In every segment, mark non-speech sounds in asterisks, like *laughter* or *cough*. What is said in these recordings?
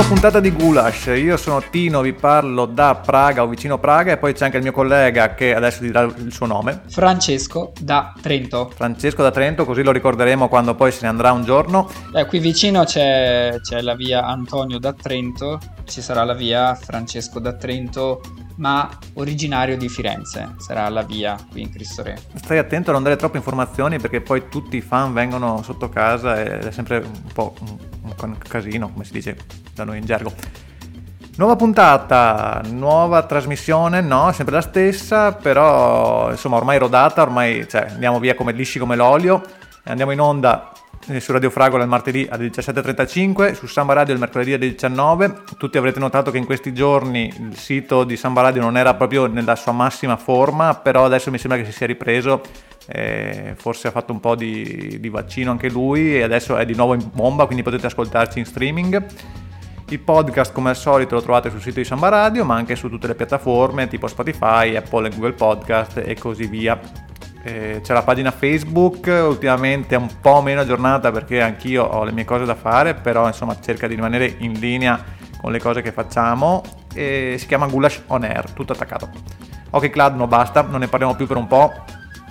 Nuova puntata di Gulash. Io sono Tino, vi parlo da Praga o vicino Praga e poi c'è anche il mio collega che adesso dirà il suo nome. Francesco da Trento. Francesco da Trento, così lo ricorderemo quando poi se ne andrà un giorno. Eh, qui vicino c'è, c'è la via Antonio da Trento, ci sarà la via Francesco da Trento ma originario di Firenze, sarà la via qui in Cristo Re. Stai attento a non dare troppe informazioni perché poi tutti i fan vengono sotto casa ed è sempre un po' un casino, come si dice da noi in gergo. Nuova puntata, nuova trasmissione, no, sempre la stessa, però insomma ormai rodata, ormai cioè, andiamo via come lisci come l'olio, andiamo in onda su Radio Fragola il martedì alle 17.35, su Samba Radio il mercoledì alle 19. Tutti avrete notato che in questi giorni il sito di Samba Radio non era proprio nella sua massima forma, però adesso mi sembra che si sia ripreso, eh, forse ha fatto un po' di, di vaccino anche lui e adesso è di nuovo in bomba, quindi potete ascoltarci in streaming. Il podcast come al solito lo trovate sul sito di Samba Radio, ma anche su tutte le piattaforme tipo Spotify, Apple e Google Podcast e così via. Eh, c'è la pagina Facebook, ultimamente è un po' meno aggiornata perché anch'io ho le mie cose da fare, però insomma cerca di rimanere in linea con le cose che facciamo e si chiama Gulash On Air, tutto attaccato. Ok Clad, no basta, non ne parliamo più per un po'.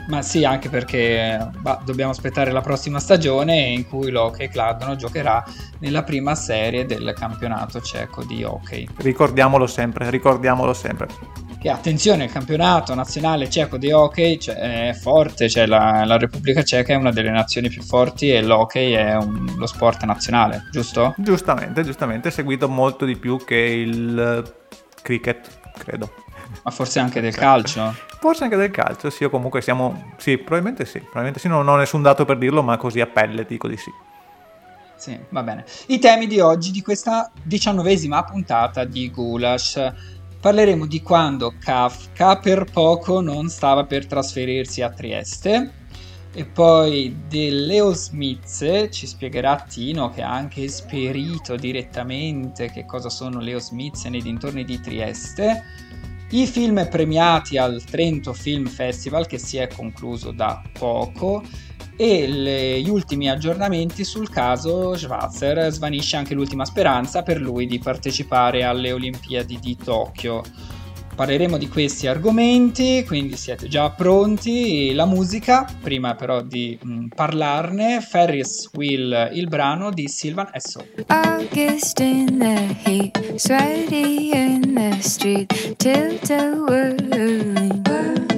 Ma sì, anche perché bah, dobbiamo aspettare la prossima stagione in cui l'Hockey Cladno giocherà nella prima serie del campionato ceco di hockey. Ricordiamolo sempre, ricordiamolo sempre che attenzione il campionato nazionale ceco di hockey cioè, è forte, cioè la, la, Repubblica Ceca è una delle nazioni più forti e l'hockey è un, lo sport nazionale, giusto? Giustamente, giustamente, seguito molto di più che il cricket, credo. Ma forse anche del calcio? Forse anche del calcio, sì, o comunque siamo... Sì, probabilmente sì, probabilmente sì, non ho nessun dato per dirlo, ma così a pelle dico di sì. Sì, va bene. I temi di oggi, di questa diciannovesima puntata di Gulash parleremo di quando Kafka per poco non stava per trasferirsi a Trieste. E poi dell'Eo Smith ci spiegherà Tino che ha anche esperito direttamente che cosa sono Leo Smith nei dintorni di Trieste. I film premiati al Trento Film Festival che si è concluso da poco e le, gli ultimi aggiornamenti sul caso Schwarzer svanisce anche l'ultima speranza per lui di partecipare alle Olimpiadi di Tokyo. Parleremo di questi argomenti, quindi siete già pronti. La musica, prima però di mh, mm, parlarne, Ferris Wheel, il brano di Silvan Esso. August in the heat, sweaty in the street, till the whirling,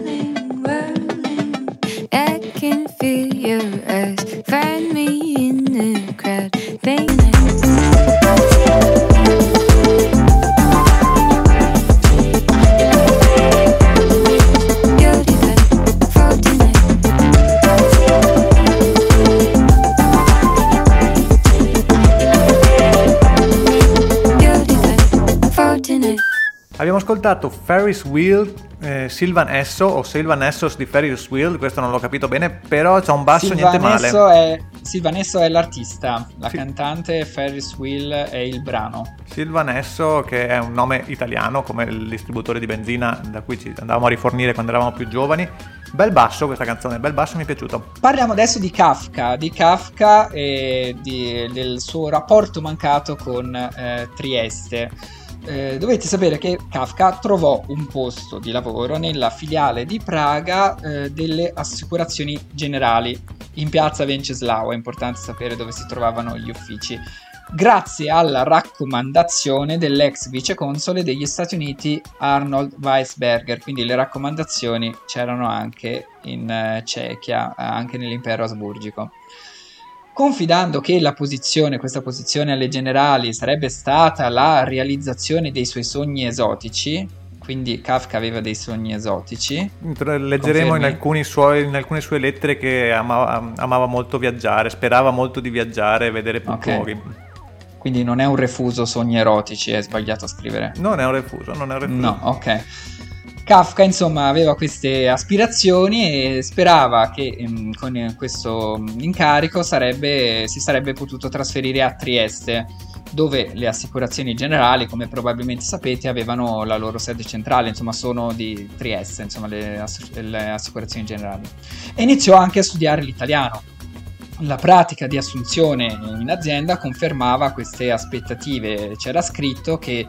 Ascoltato Ferris Wheel, eh, Silvan Esso o Silvan Essos di Ferris Wheel, questo non l'ho capito bene, però c'è un basso Silvan niente male. Esso è, Silvan Esso è l'artista, la sì. cantante Ferris Wheel è il brano. Silvan Esso che è un nome italiano come il distributore di benzina da cui ci andavamo a rifornire quando eravamo più giovani. Bel basso questa canzone, bel basso mi è piaciuto. Parliamo adesso di Kafka, di Kafka e di, del suo rapporto mancato con eh, Trieste. Eh, dovete sapere che Kafka trovò un posto di lavoro nella filiale di Praga eh, delle assicurazioni generali in piazza Venceslao, è importante sapere dove si trovavano gli uffici, grazie alla raccomandazione dell'ex viceconsole degli Stati Uniti Arnold Weisberger, quindi le raccomandazioni c'erano anche in uh, Cechia, anche nell'impero asburgico confidando che la posizione, questa posizione alle generali sarebbe stata la realizzazione dei suoi sogni esotici, quindi Kafka aveva dei sogni esotici. Leggeremo in, suoi, in, alcune sue lettere che amava, amava, molto viaggiare, sperava molto di viaggiare e vedere più okay. luoghi. Quindi non è un refuso sogni erotici, è sbagliato a scrivere. Non è un refuso, non è un refuso. No, ok. Kafka insomma aveva queste aspirazioni e sperava che ehm, con questo incarico sarebbe, si sarebbe potuto trasferire a Trieste dove le assicurazioni generali, come probabilmente sapete, avevano la loro sede centrale, insomma sono di Trieste, insomma le, ass- le assicurazioni generali. E iniziò anche a studiare l'italiano. La pratica di assunzione in azienda confermava queste aspettative. C'era scritto che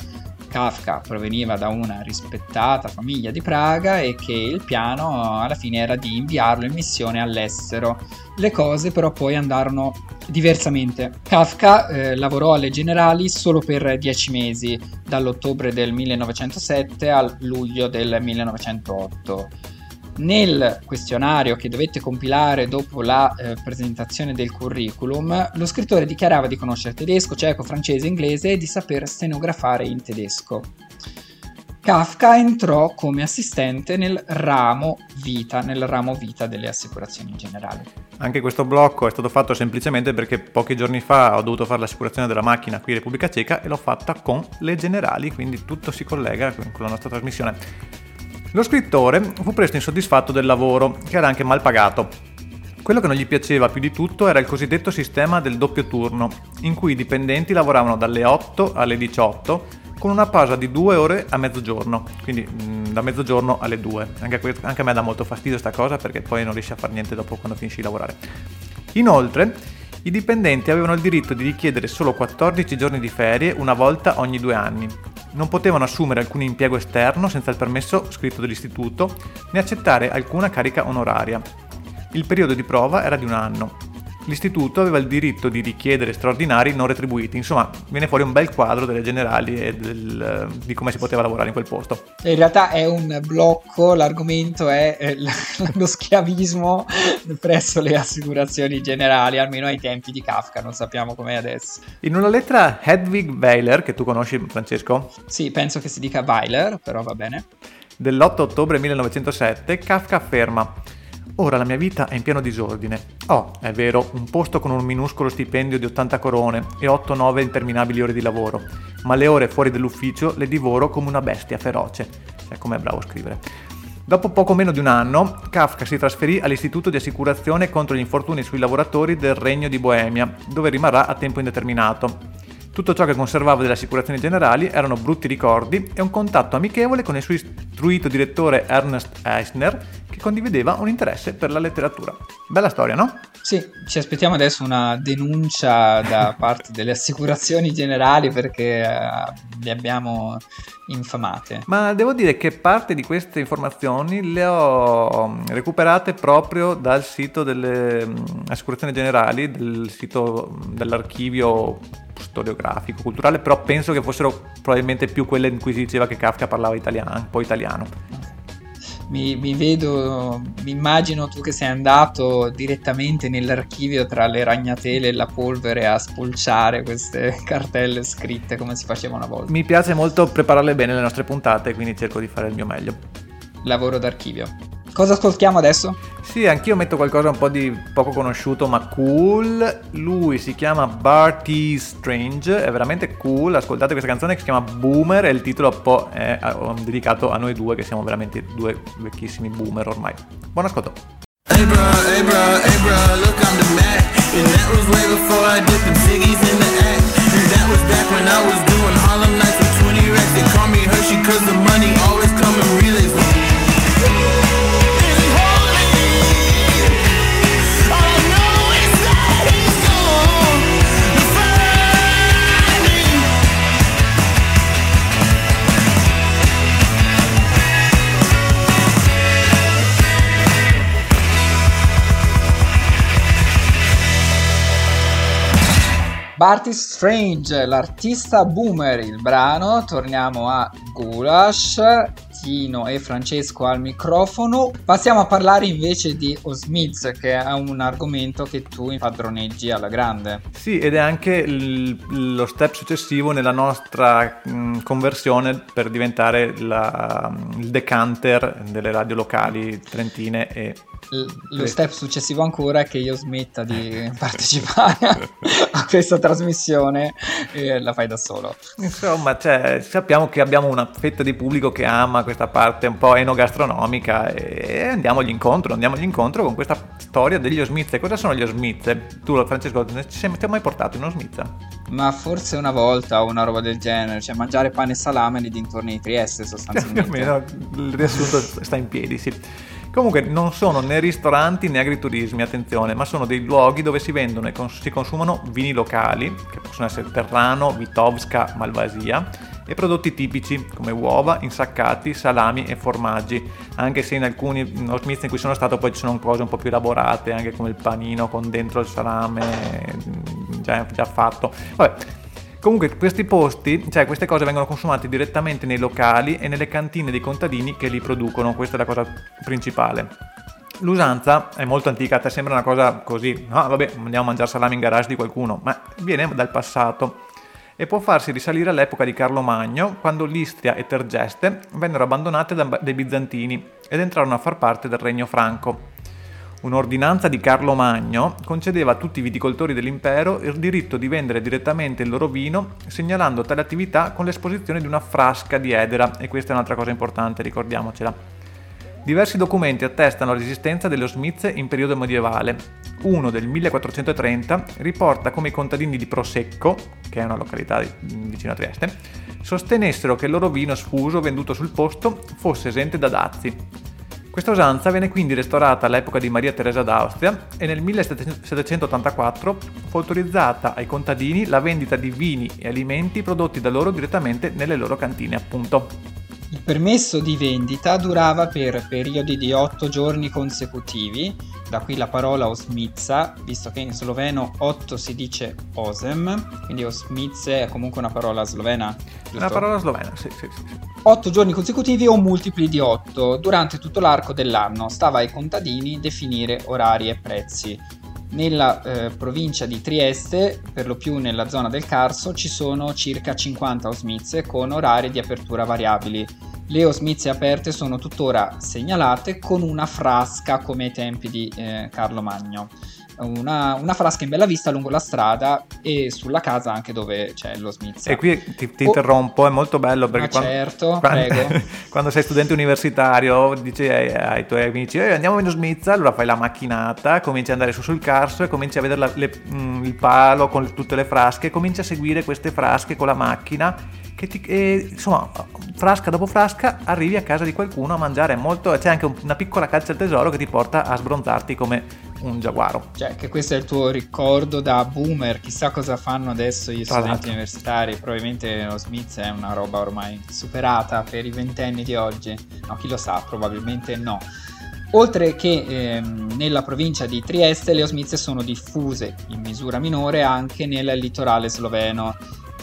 Kafka proveniva da una rispettata famiglia di Praga e che il piano alla fine era di inviarlo in missione all'estero. Le cose però poi andarono diversamente. Kafka eh, lavorò alle generali solo per dieci mesi, dall'ottobre del 1907 al luglio del 1908 nel questionario che dovette compilare dopo la eh, presentazione del curriculum, lo scrittore dichiarava di conoscere tedesco, ceco, francese, inglese e di saper stenografare in tedesco. Kafka entrò come assistente nel ramo vita, nel ramo vita delle assicurazioni generali. Anche questo blocco è stato fatto semplicemente perché pochi giorni fa ho dovuto fare l'assicurazione della macchina qui in Repubblica Ceca e l'ho fatta con le generali, quindi tutto si collega con la nostra trasmissione. Lo scrittore fu presto insoddisfatto del lavoro, che era anche mal pagato. Quello che non gli piaceva più di tutto era il cosiddetto sistema del doppio turno, in cui i dipendenti lavoravano dalle 8 alle 18 con una pausa di due ore a mezzogiorno, quindi mh, mm, da mezzogiorno alle 2. Anche, anche a me dà molto fastidio questa cosa perché poi non riesci a fare niente dopo quando finisci di lavorare. Inoltre, i dipendenti avevano il diritto di richiedere solo 14 giorni di ferie una volta ogni due anni, non potevano assumere alcun impiego esterno senza il permesso scritto dell'istituto né accettare alcuna carica onoraria. Il periodo di prova era di un anno. L'istituto aveva il diritto di richiedere straordinari non retribuiti, insomma viene fuori un bel quadro delle generali e del, di come si poteva lavorare in quel posto. In realtà è un blocco, l'argomento è eh, *laughs* lo schiavismo presso le assicurazioni generali, almeno ai tempi di Kafka, non sappiamo com'è adesso. In una lettera Hedwig Weiler, che tu conosci Francesco? Sì, penso che si dica Weiler, però va bene. Dell'8 ottobre 1907 Kafka afferma Ora la mia vita è in pieno disordine. Ho, è vero, un posto con un minuscolo stipendio di 80 corone e 8-9 interminabili ore di lavoro, ma le ore fuori dall'ufficio le divoro come una bestia feroce. Sai com'è bravo a scrivere. Dopo poco meno di un anno, Kafka si trasferì all'Istituto di Assicurazione contro gli infortuni sui lavoratori del Regno di Boemia, dove rimarrà a tempo indeterminato. Tutto ciò che conservava delle assicurazioni generali erano brutti ricordi e un contatto amichevole con il suo istruito direttore Ernest Eisner, che condivideva un interesse per la letteratura. Bella storia, no? Sì, ci aspettiamo adesso una denuncia da *laughs* parte delle assicurazioni generali perché uh, le abbiamo infamate. Ma devo dire che parte di queste informazioni le ho mm, recuperate proprio dal sito delle mm, assicurazioni generali, del sito mm, dell'archivio storiografico, culturale, però penso che fossero probabilmente più quelle in cui si diceva che Kafka parlava italiano, un po' italiano. Mi, mi, vedo, mi immagino tu che sei andato direttamente nell'archivio tra le ragnatele e la polvere a spulciare queste *laughs* cartelle scritte come si faceva una volta. Mi piace molto prepararle bene le nostre puntate, quindi cerco di fare il mio meglio. Lavoro d'archivio. Cosa ascoltiamo adesso? Sì, anch'io metto qualcosa un po' di poco conosciuto ma cool. Lui si chiama Barty Strange, è veramente cool. Ascoltate questa canzone che si chiama Boomer e il titolo un po' è dedicato a noi due che siamo veramente due vecchissimi boomer ormai. Buon ascolto. Hey bro, hey bro, hey bro, look I'm the Mac And that was way before I did the Ziggy's in the act And that was back when I was doing Harlem Nights with 20 racks They call me Hershey cause the money always come in Barty Strange, l'artista boomer, il brano, torniamo a Gulash, Tino e Francesco al microfono. Passiamo a parlare invece di Osmiz, che è un argomento che tu impadroneggi alla grande. Sì, ed è anche l- lo step successivo nella nostra mh, conversione per diventare la, il decanter delle radio locali trentine e lo step successivo ancora è che io smetta di *laughs* partecipare a questa trasmissione e la fai da solo. Insomma, cioè, sappiamo che abbiamo una fetta di pubblico che ama questa parte un po' enogastronomica e andiamogli incontro, andiamogli incontro con questa storia degli osmizze. Cosa sono gli osmizze? Tu, Francesco, ti sei mai portato in osmizza? Ma forse una volta o una roba del genere, cioè mangiare pane e salame nei dintorni di Trieste sostanzialmente. Più o meno il riassunto sta in piedi, sì. Comunque non sono né ristoranti né agriturismi, attenzione, ma sono dei luoghi dove si vendono e cons- si consumano vini locali, che possono essere Terrano, Vitovska, Malvasia, e prodotti tipici come uova, insaccati, salami e formaggi, anche se in alcuni osmizi in cui sono stato poi ci sono cose un po' più elaborate, anche come il panino con dentro il salame già, già fatto. Vabbè, Comunque questi posti, cioè queste cose vengono consumate direttamente nei locali e nelle cantine dei contadini che li producono, questa è la cosa principale. L'usanza è molto antica, a te sembra una cosa così, no vabbè andiamo a mangiare salame in garage di qualcuno, ma viene dal passato e può farsi risalire all'epoca di Carlo Magno, quando l'Istria e Tergeste vennero abbandonate dai bizantini ed entrarono a far parte del regno franco. Un'ordinanza di Carlo Magno concedeva a tutti i viticoltori dell'impero il diritto di vendere direttamente il loro vino, segnalando tale attività con l'esposizione di una frasca di edera, e questa è un'altra cosa importante, ricordiamocela. Diversi documenti attestano l'esistenza delle osmizze in periodo medievale. Uno del 1430 riporta come i contadini di Prosecco, che è una località vicino a Trieste, sostenessero che il loro vino sfuso venduto sul posto fosse esente da dazi. Questa usanza venne quindi restaurata all'epoca di Maria Teresa d'Austria e nel 1784 fu autorizzata ai contadini la vendita di vini e alimenti prodotti da loro direttamente nelle loro cantine, appunto. Il permesso di vendita durava per periodi di otto giorni consecutivi, da qui la parola osmica, visto che in sloveno 8 si dice osem, quindi osmice è comunque una parola slovena. Giusto? Una parola slovena, sì, sì, sì. 8 giorni consecutivi o multipli di 8 durante tutto l'arco dell'anno. Stava ai contadini definire orari e prezzi. Nella eh, provincia di Trieste, per lo più nella zona del Carso, ci sono circa 50 osmize con orari di apertura variabili. Le osmize aperte sono tuttora segnalate con una frasca come ai tempi di eh, Carlo Magno una, una, frasca in bella vista lungo la strada e sulla casa anche dove c'è lo Smith. E qui ti, ti oh. interrompo, è molto bello perché quando, certo, *laughs* quando, *laughs* quando, sei studente universitario dici ai, ai tuoi amici eh, andiamo in Smith, allora fai la macchinata, cominci ad andare su sul carso e cominci a vedere la, le, mh, mm, il palo con tutte le frasche, cominci a seguire queste frasche con la macchina che ti, e, insomma, frasca dopo frasca arrivi a casa di qualcuno a mangiare molto, c'è anche una piccola caccia al tesoro che ti porta a sbronzarti come un giaguaro. Cioè, che questo è il tuo ricordo da boomer, chissà cosa fanno adesso gli studenti esatto. universitari, probabilmente lo Smith è una roba ormai superata per i ventenni di oggi, no, chi lo sa, probabilmente no. Oltre che ehm, nella provincia di Trieste, le osmize sono diffuse in misura minore anche nel litorale sloveno,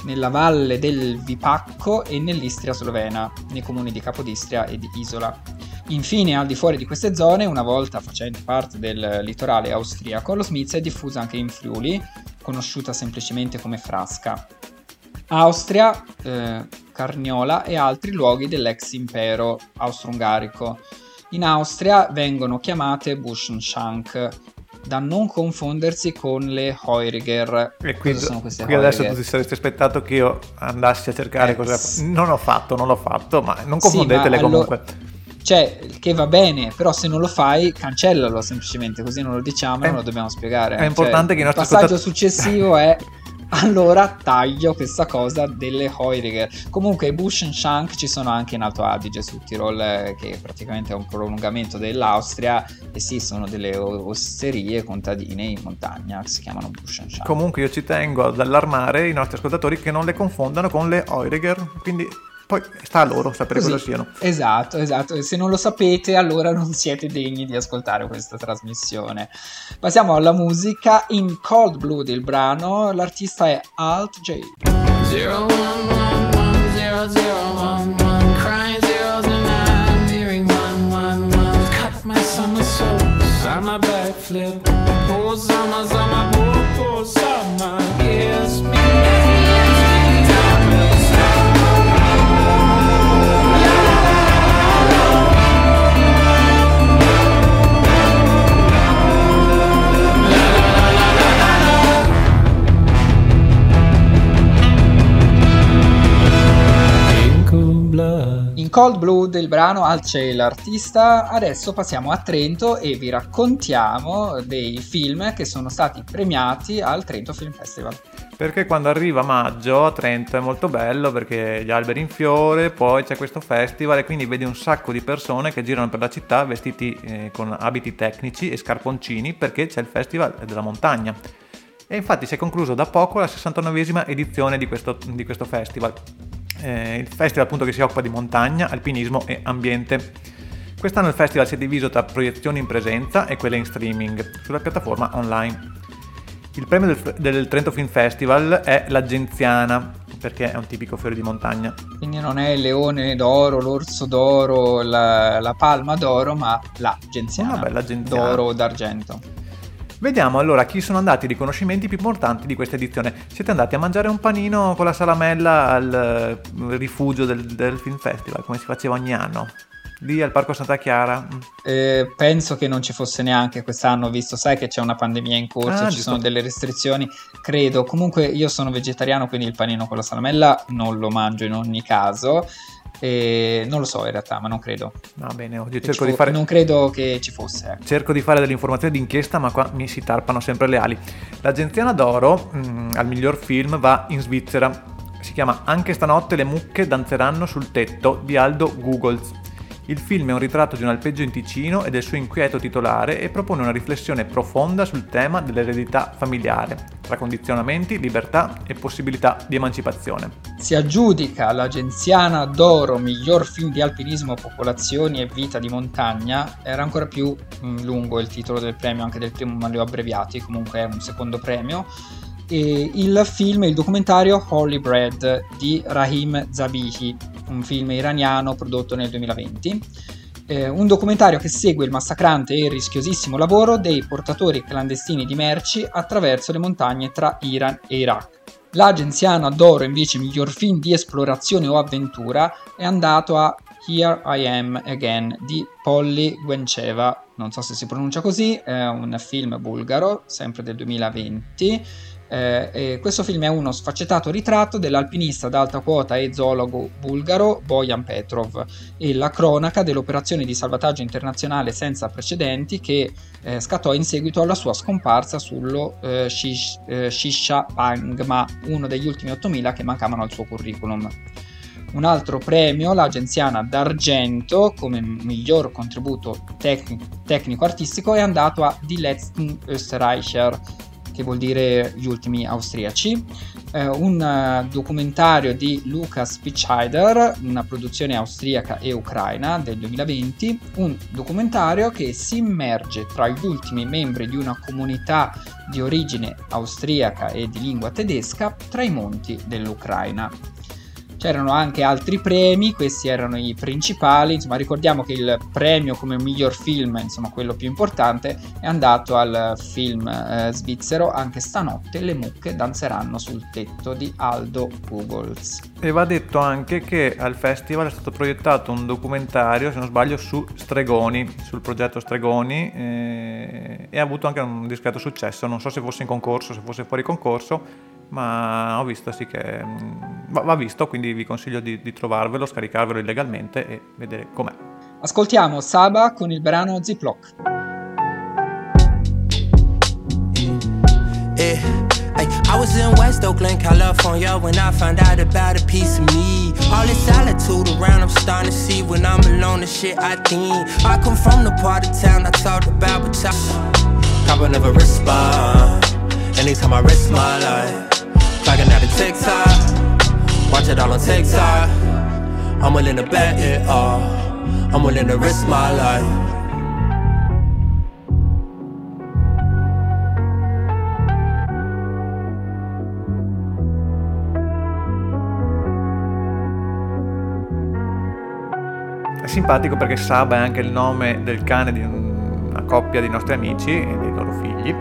nella valle del Vipacco e nell'Istria slovena, nei comuni di Capodistria e di Isola. Infine, al di fuori di queste zone, una volta facendo parte del litorale austriaco, lo Smith è diffuso anche in Friuli, conosciuta semplicemente come Frasca. Austria, eh, Carniola e altri luoghi dell'ex impero austro-ungarico. In Austria vengono chiamate Buschenschank, da non confondersi con le Heuriger. E queste qui adesso tu ti saresti aspettato che io andassi a cercare eh, cosa... Non ho fatto, non l'ho fatto, ma non confondetele sì, ma comunque. Allo cioè, che va bene, però se non lo fai, cancellalo semplicemente, così non lo diciamo, e non lo dobbiamo spiegare. È importante cioè, che Il passaggio ascoltatori... successivo *laughs* è allora taglio questa cosa delle Heuriger. Comunque i Bush and Shank ci sono anche in Alto Adige sul Tirol, eh, che praticamente è un prolungamento dell'Austria, e sì, sono delle osterie contadine in montagna che si chiamano Bush and Shank. Comunque io ci tengo ad allarmare i nostri ascoltatori che non le confondano con le Heuriger, quindi poi sta a loro sapere Così, cosa siano. Esatto, esatto. E se non lo sapete, allora *laughs* non siete degni di ascoltare questa trasmissione. Passiamo alla musica. In Cold Blood il brano, l'artista è Alt J. Zero, one, one, one, zero, zero, one, one, crying zeros and I'm hearing one, one, one. Cut my summer soul, summer backflip. Cold Blood il brano Alce l'artista, adesso passiamo a Trento e vi raccontiamo dei film che sono stati premiati al Trento Film Festival. Perché quando arriva maggio a Trento è molto bello perché gli alberi in fiore, poi c'è questo festival e quindi vedi un sacco di persone che girano per la città vestiti eh, con abiti tecnici e scarponcini perché c'è il festival della montagna. E infatti si è concluso da poco la 69esima edizione di questo, di questo festival eh, il festival appunto che si occupa di montagna, alpinismo e ambiente. Quest'anno il festival si è diviso tra proiezioni in presenza e quelle in streaming sulla piattaforma online. Il premio del, del Trento Film Festival è l'Agenziana, perché è un tipico fiore di montagna. Quindi non è il leone d'oro, l'orso d'oro, la, la palma d'oro, ma la genziana. Una bella genziana. D'oro o d'argento. Vediamo allora chi sono andati i riconoscimenti più importanti di questa edizione. Siete andati a mangiare un panino con la salamella al uh, rifugio del, del Film Festival, come si faceva ogni anno? Lì al Parco Santa Chiara? Mm. Eh, penso che non ci fosse neanche quest'anno, visto sai che c'è una pandemia in corso, ah, ci sono delle restrizioni, credo. Comunque io sono vegetariano, quindi il panino con la salamella non lo mangio in ogni caso. E non lo so in realtà, ma non credo. Va bene, io cerco di fare... Non credo che ci fosse. Ecco. Cerco di fare delle informazioni d'inchiesta, ma qua mi si tarpano sempre le ali. L'Agenziana d'Oro mh, mm, al miglior film va in Svizzera. Si chiama Anche stanotte le mucche danzeranno sul tetto di Aldo Googles. Il film è un ritratto di un alpeggio in Ticino e del suo inquieto titolare e propone una riflessione profonda sul tema dell'eredità familiare, tra condizionamenti, libertà e possibilità di emancipazione. Si aggiudica l'Agenziana d'Oro miglior film di alpinismo, popolazioni e vita di montagna. Era ancora più mm, lungo il titolo del premio, anche del primo, ma li ho abbreviati, comunque è un secondo premio. E il film il documentario Holy Bread di Rahim Zabihi, un film iraniano prodotto nel 2020. Eh, un documentario che segue il massacrante e rischiosissimo lavoro dei portatori clandestini di merci attraverso le montagne tra Iran e Iraq. L'Agenziana d'Oro invece miglior film di esplorazione o avventura è andato a Here I Am Again di Polly Guenceva, non so se si pronuncia così, è un film bulgaro, sempre del 2020, eh, questo film è uno sfaccettato ritratto dell'alpinista d'alta quota e zoologo bulgaro Bojan Petrov e la cronaca dell'operazione di salvataggio internazionale senza precedenti che eh, scattò in seguito alla sua scomparsa sullo eh, eh, Shisha Pangma, uno degli ultimi 8000 che mancavano al suo curriculum. Un altro premio, l'Agenziana d'Argento, come miglior contributo tecnico, tecnico-artistico, è andato a Die Letzten Österreicher, che vuol dire gli ultimi austriaci, eh, un uh, documentario di Lukas Spichheider, una produzione austriaca e ucraina del 2020, un documentario che si immerge tra gli ultimi membri di una comunità di origine austriaca e di lingua tedesca tra i monti dell'Ucraina. C'erano anche altri premi, questi erano i principali, insomma ricordiamo che il premio come miglior film, insomma quello più importante, è andato al film eh, svizzero Anche stanotte le mucche danzeranno sul tetto di Aldo Googles. E va detto anche che al festival è stato proiettato un documentario, se non sbaglio, su Stregoni, sul progetto Stregoni eh, e ha avuto anche un discreto successo, non so se fosse in concorso, se fosse fuori concorso, ma ho visto sì che mm, va, va visto, quindi vi consiglio di, di, trovarvelo, scaricarvelo illegalmente e vedere com'è. Ascoltiamo Saba con il brano Ziploc. I was in West Oakland, California when I found out about a piece of me. All this solitude around, I'm starting to see when I'm alone, the shit I think. I come from the part of town I talked about, but I cop another respond. Anytime I risk my life. Clocking out a TikTok, watch it all on TikTok. I'm willing to bet it all. I'm willing to risk my life. Simpatico perché Saba è anche il nome del cane di una coppia di nostri amici e dei loro figli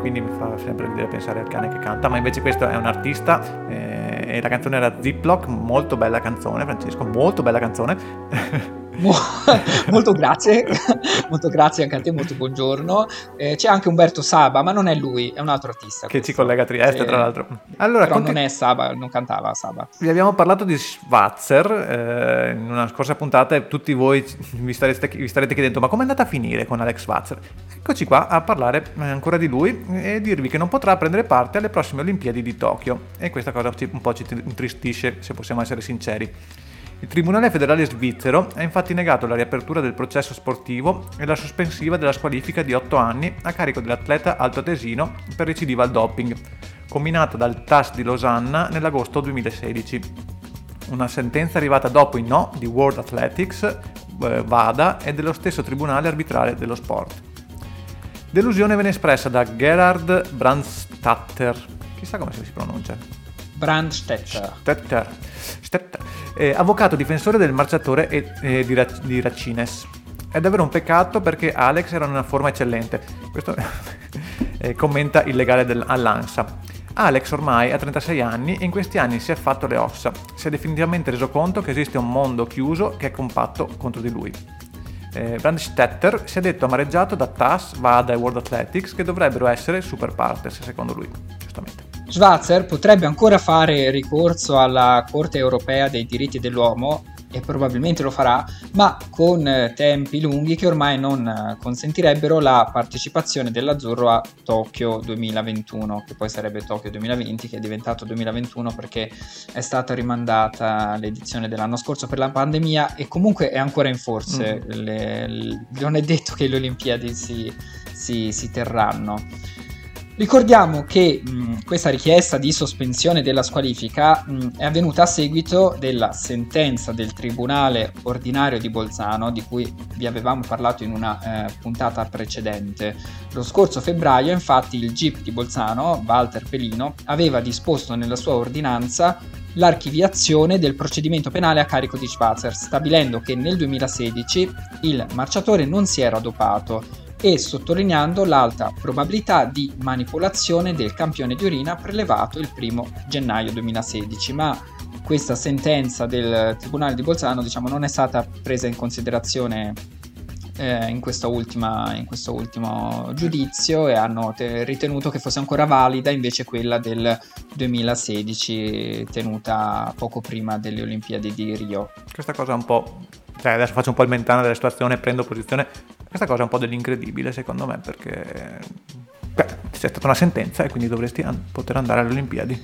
quindi mi fa sempre ridere pensare al cane che canta, ma invece questo è un artista eh, e la canzone era Ziploc, molto bella canzone, Francesco, molto bella canzone. *laughs* Mo- *laughs* molto grazie, *laughs* molto grazie anche a te, molto buongiorno. Eh, c'è anche Umberto Saba, ma non è lui, è un altro artista. Che questo. ci collega a Trieste, eh, tra l'altro. Allora, però conti- non è Saba, non cantava Saba. Vi abbiamo parlato di Schwarzer eh, in una scorsa puntata e tutti voi vi starete, vi starete chiedendo ma com'è andata a finire con Alex Schwarzer? Eccoci qua a parlare eh, ancora di lui e dirvi che non potrà prendere parte alle prossime Olimpiadi di Tokyo e questa cosa un po' ci intristisce se possiamo essere sinceri. Il Tribunale federale svizzero ha infatti negato la riapertura del processo sportivo e la sospensiva della squalifica di 8 anni a carico dell'atleta altoatesino per recidiva al doping, combinata dal TAS di Losanna nell'agosto 2016. Una sentenza arrivata dopo i no di World Athletics, eh, VADA e dello stesso Tribunale arbitrale dello sport. Delusione venne espressa da Gerhard Brandstatter, chissà come si pronuncia. Brandstetter. Stetter. Stetter. Eh, avvocato difensore del marciatore e, eh, di, di Racines. È davvero un peccato perché Alex era in una forma eccellente. Questo *laughs* eh, commenta il legale del, all'ANSA. Alex ormai ha 36 anni e in questi anni si è fatto le ossa. Si è definitivamente reso conto che esiste un mondo chiuso che è compatto contro di lui. Eh, Brandstetter si è detto amareggiato da TAS, VADA e World Athletics che dovrebbero essere super partes secondo lui, giustamente. Schwarzer potrebbe ancora fare ricorso alla Corte europea dei diritti dell'uomo e probabilmente lo farà, ma con eh, tempi lunghi che ormai non eh, consentirebbero la partecipazione dell'Azzurro a Tokyo 2021, che poi sarebbe Tokyo 2020, che è diventato 2021 perché è stata rimandata l'edizione dell'anno scorso per la pandemia e comunque è ancora in forze, mm. le, le, non è detto che le Olimpiadi si, si, si terranno. Ricordiamo che mh, questa richiesta di sospensione della squalifica mh, è avvenuta a seguito della sentenza del Tribunale Ordinario di Bolzano, di cui vi avevamo parlato in una eh, puntata precedente. Lo scorso febbraio, infatti, il GIP di Bolzano, Walter Pelino, aveva disposto nella sua ordinanza l'archiviazione del procedimento penale a carico di Schwarzer, stabilendo che nel 2016 il marciatore non si era dopato e sottolineando l'alta probabilità di manipolazione del campione di urina prelevato il 1 gennaio 2016, ma questa sentenza del Tribunale di Bolzano diciamo, non è stata presa in considerazione eh, in, ultima, in, questo ultimo giudizio e hanno te- ritenuto che fosse ancora valida invece quella del 2016 tenuta poco prima delle Olimpiadi di Rio. Questa cosa un po'... Cioè, adesso faccio un po' il mentano della situazione, prendo posizione questa cosa è un po' dell'incredibile secondo me perché beh, c'è stata una sentenza e quindi dovresti an- poter andare alle Olimpiadi.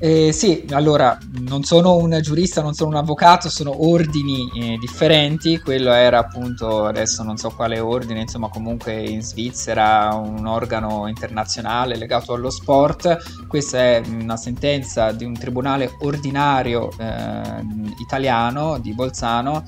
Eh, sì, allora non sono un giurista, non sono un avvocato, sono ordini eh, differenti. Quello era appunto, adesso non so quale ordine, insomma, comunque in Svizzera un organo internazionale legato allo sport. Questa è una sentenza di un tribunale ordinario eh, italiano di Bolzano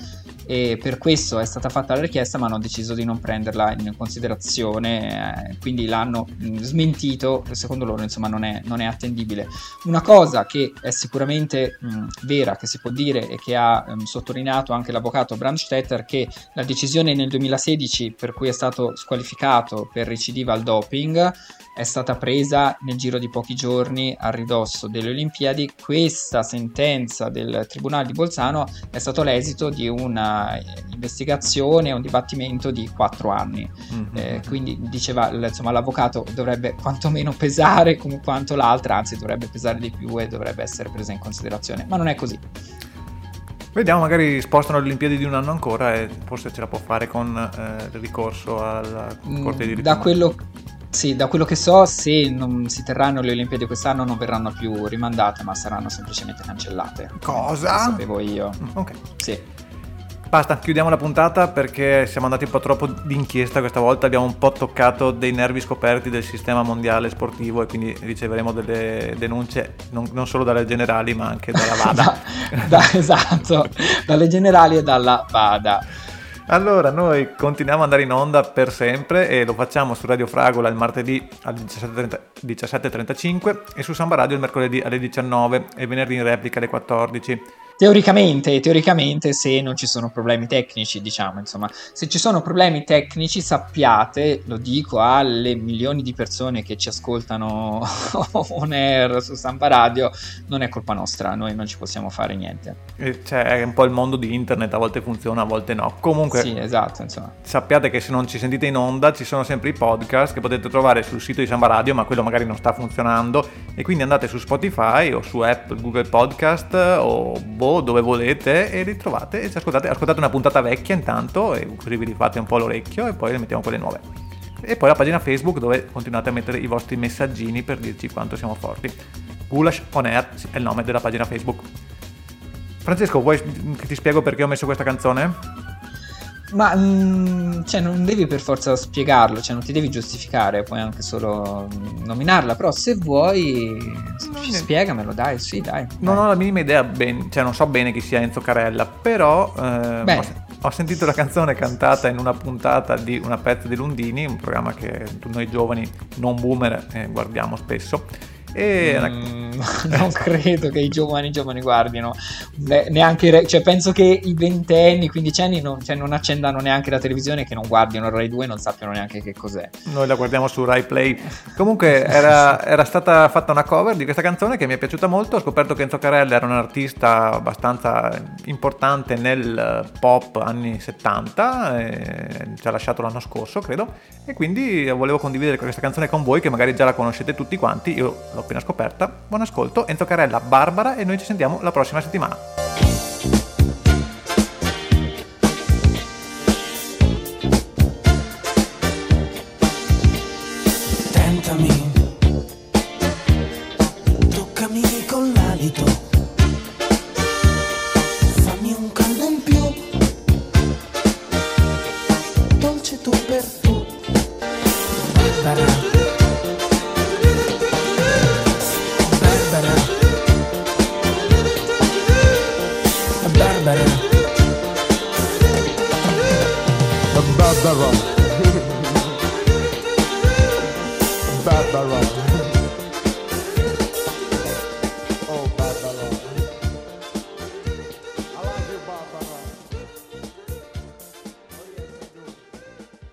e per questo è stata fatta la richiesta ma hanno deciso di non prenderla in considerazione eh, quindi l'hanno mm, smentito secondo loro insomma non è, non è attendibile una cosa che è sicuramente mh, mm, vera che si può dire e che ha mh, mm, sottolineato anche l'avvocato Brandstetter che la decisione nel 2016 per cui è stato squalificato per recidiva al doping è stata presa nel giro di pochi giorni a ridosso delle Olimpiadi. Questa sentenza del Tribunale di Bolzano è stato l'esito di una investigazione, un dibattimento di quattro anni. Mm-hmm. Eh, quindi diceva insomma, l'avvocato dovrebbe quantomeno pesare come quanto l'altra, anzi dovrebbe pesare di più e dovrebbe essere presa in considerazione. Ma non è così. Vediamo, magari spostano le Olimpiadi di un anno ancora e forse ce la può fare con eh, il ricorso alla Corte dei diritti. Da quello, sì, da quello che so, se non si terranno le Olimpiadi quest'anno non verranno più rimandate, ma saranno semplicemente cancellate. Cosa? Lo sapevo io. Mm, ok. Sì. Basta, chiudiamo la puntata perché siamo andati un po' troppo d'inchiesta questa volta, abbiamo un po' toccato dei nervi scoperti del sistema mondiale sportivo e quindi riceveremo delle denunce non, non solo dalle generali ma anche dalla *laughs* VADA. da, da, esatto, dalle generali e dalla VADA. Allora, noi continuiamo ad andare in onda per sempre e lo facciamo su Radio Fragola il martedì alle 17.35 e su Samba Radio il mercoledì alle 19 e venerdì in replica alle 14. Teoricamente, teoricamente, se non ci sono problemi tecnici, diciamo, insomma, se ci sono problemi tecnici, sappiate, lo dico alle milioni di persone che ci ascoltano *laughs* on air su Stampa Radio, non è colpa nostra, noi non ci possiamo fare niente. Cioè, è un po' il mondo di internet, a volte funziona, a volte no. Comunque, sì, esatto, insomma. sappiate che se non ci sentite in onda, ci sono sempre i podcast che potete trovare sul sito di Samba Radio, ma quello magari non sta funzionando, e quindi andate su Spotify o su Apple, Google Podcast o dove volete e ritrovate e ascoltate, ascoltate una puntata vecchia intanto e così vi rifate un po' l'orecchio e poi mettiamo quelle nuove. E poi la pagina Facebook dove continuate a mettere i vostri messaggini per dirci quanto siamo forti. Gulash On Air è il nome della pagina Facebook. Francesco, vuoi che ti spiego perché ho messo questa canzone? Ma mh, cioè, non devi per forza spiegarlo, cioè, non ti devi giustificare, puoi anche solo nominarla, però se vuoi no, spiegamelo, dai, sì, dai. Non dai. ho la minima idea, ben, cioè non so bene chi sia Enzo Carella, però eh, ho, ho, sentito la canzone cantata in una puntata di Una pezza di Lundini, un programma che noi giovani non boomer eh, guardiamo spesso e mm, *laughs* non credo che i giovani giovani guardino. Neanche cioè penso che i ventenni, i quindicenni non, cioè non, accendano neanche la televisione che non guardino Rai 2 e non sappiano neanche che cos'è. Noi la guardiamo su Rai Play. Comunque era, era, stata fatta una cover di questa canzone che mi è piaciuta molto. Ho scoperto che Enzo Carella era un artista abbastanza importante nel pop anni 70 ci ha lasciato l'anno scorso credo. E quindi volevo condividere questa canzone con voi che magari già la conoscete tutti quanti. Io l'ho appena scoperta. Buon ascolto, Enzo Carella, Barbara e noi ci sentiamo la prossima settimana.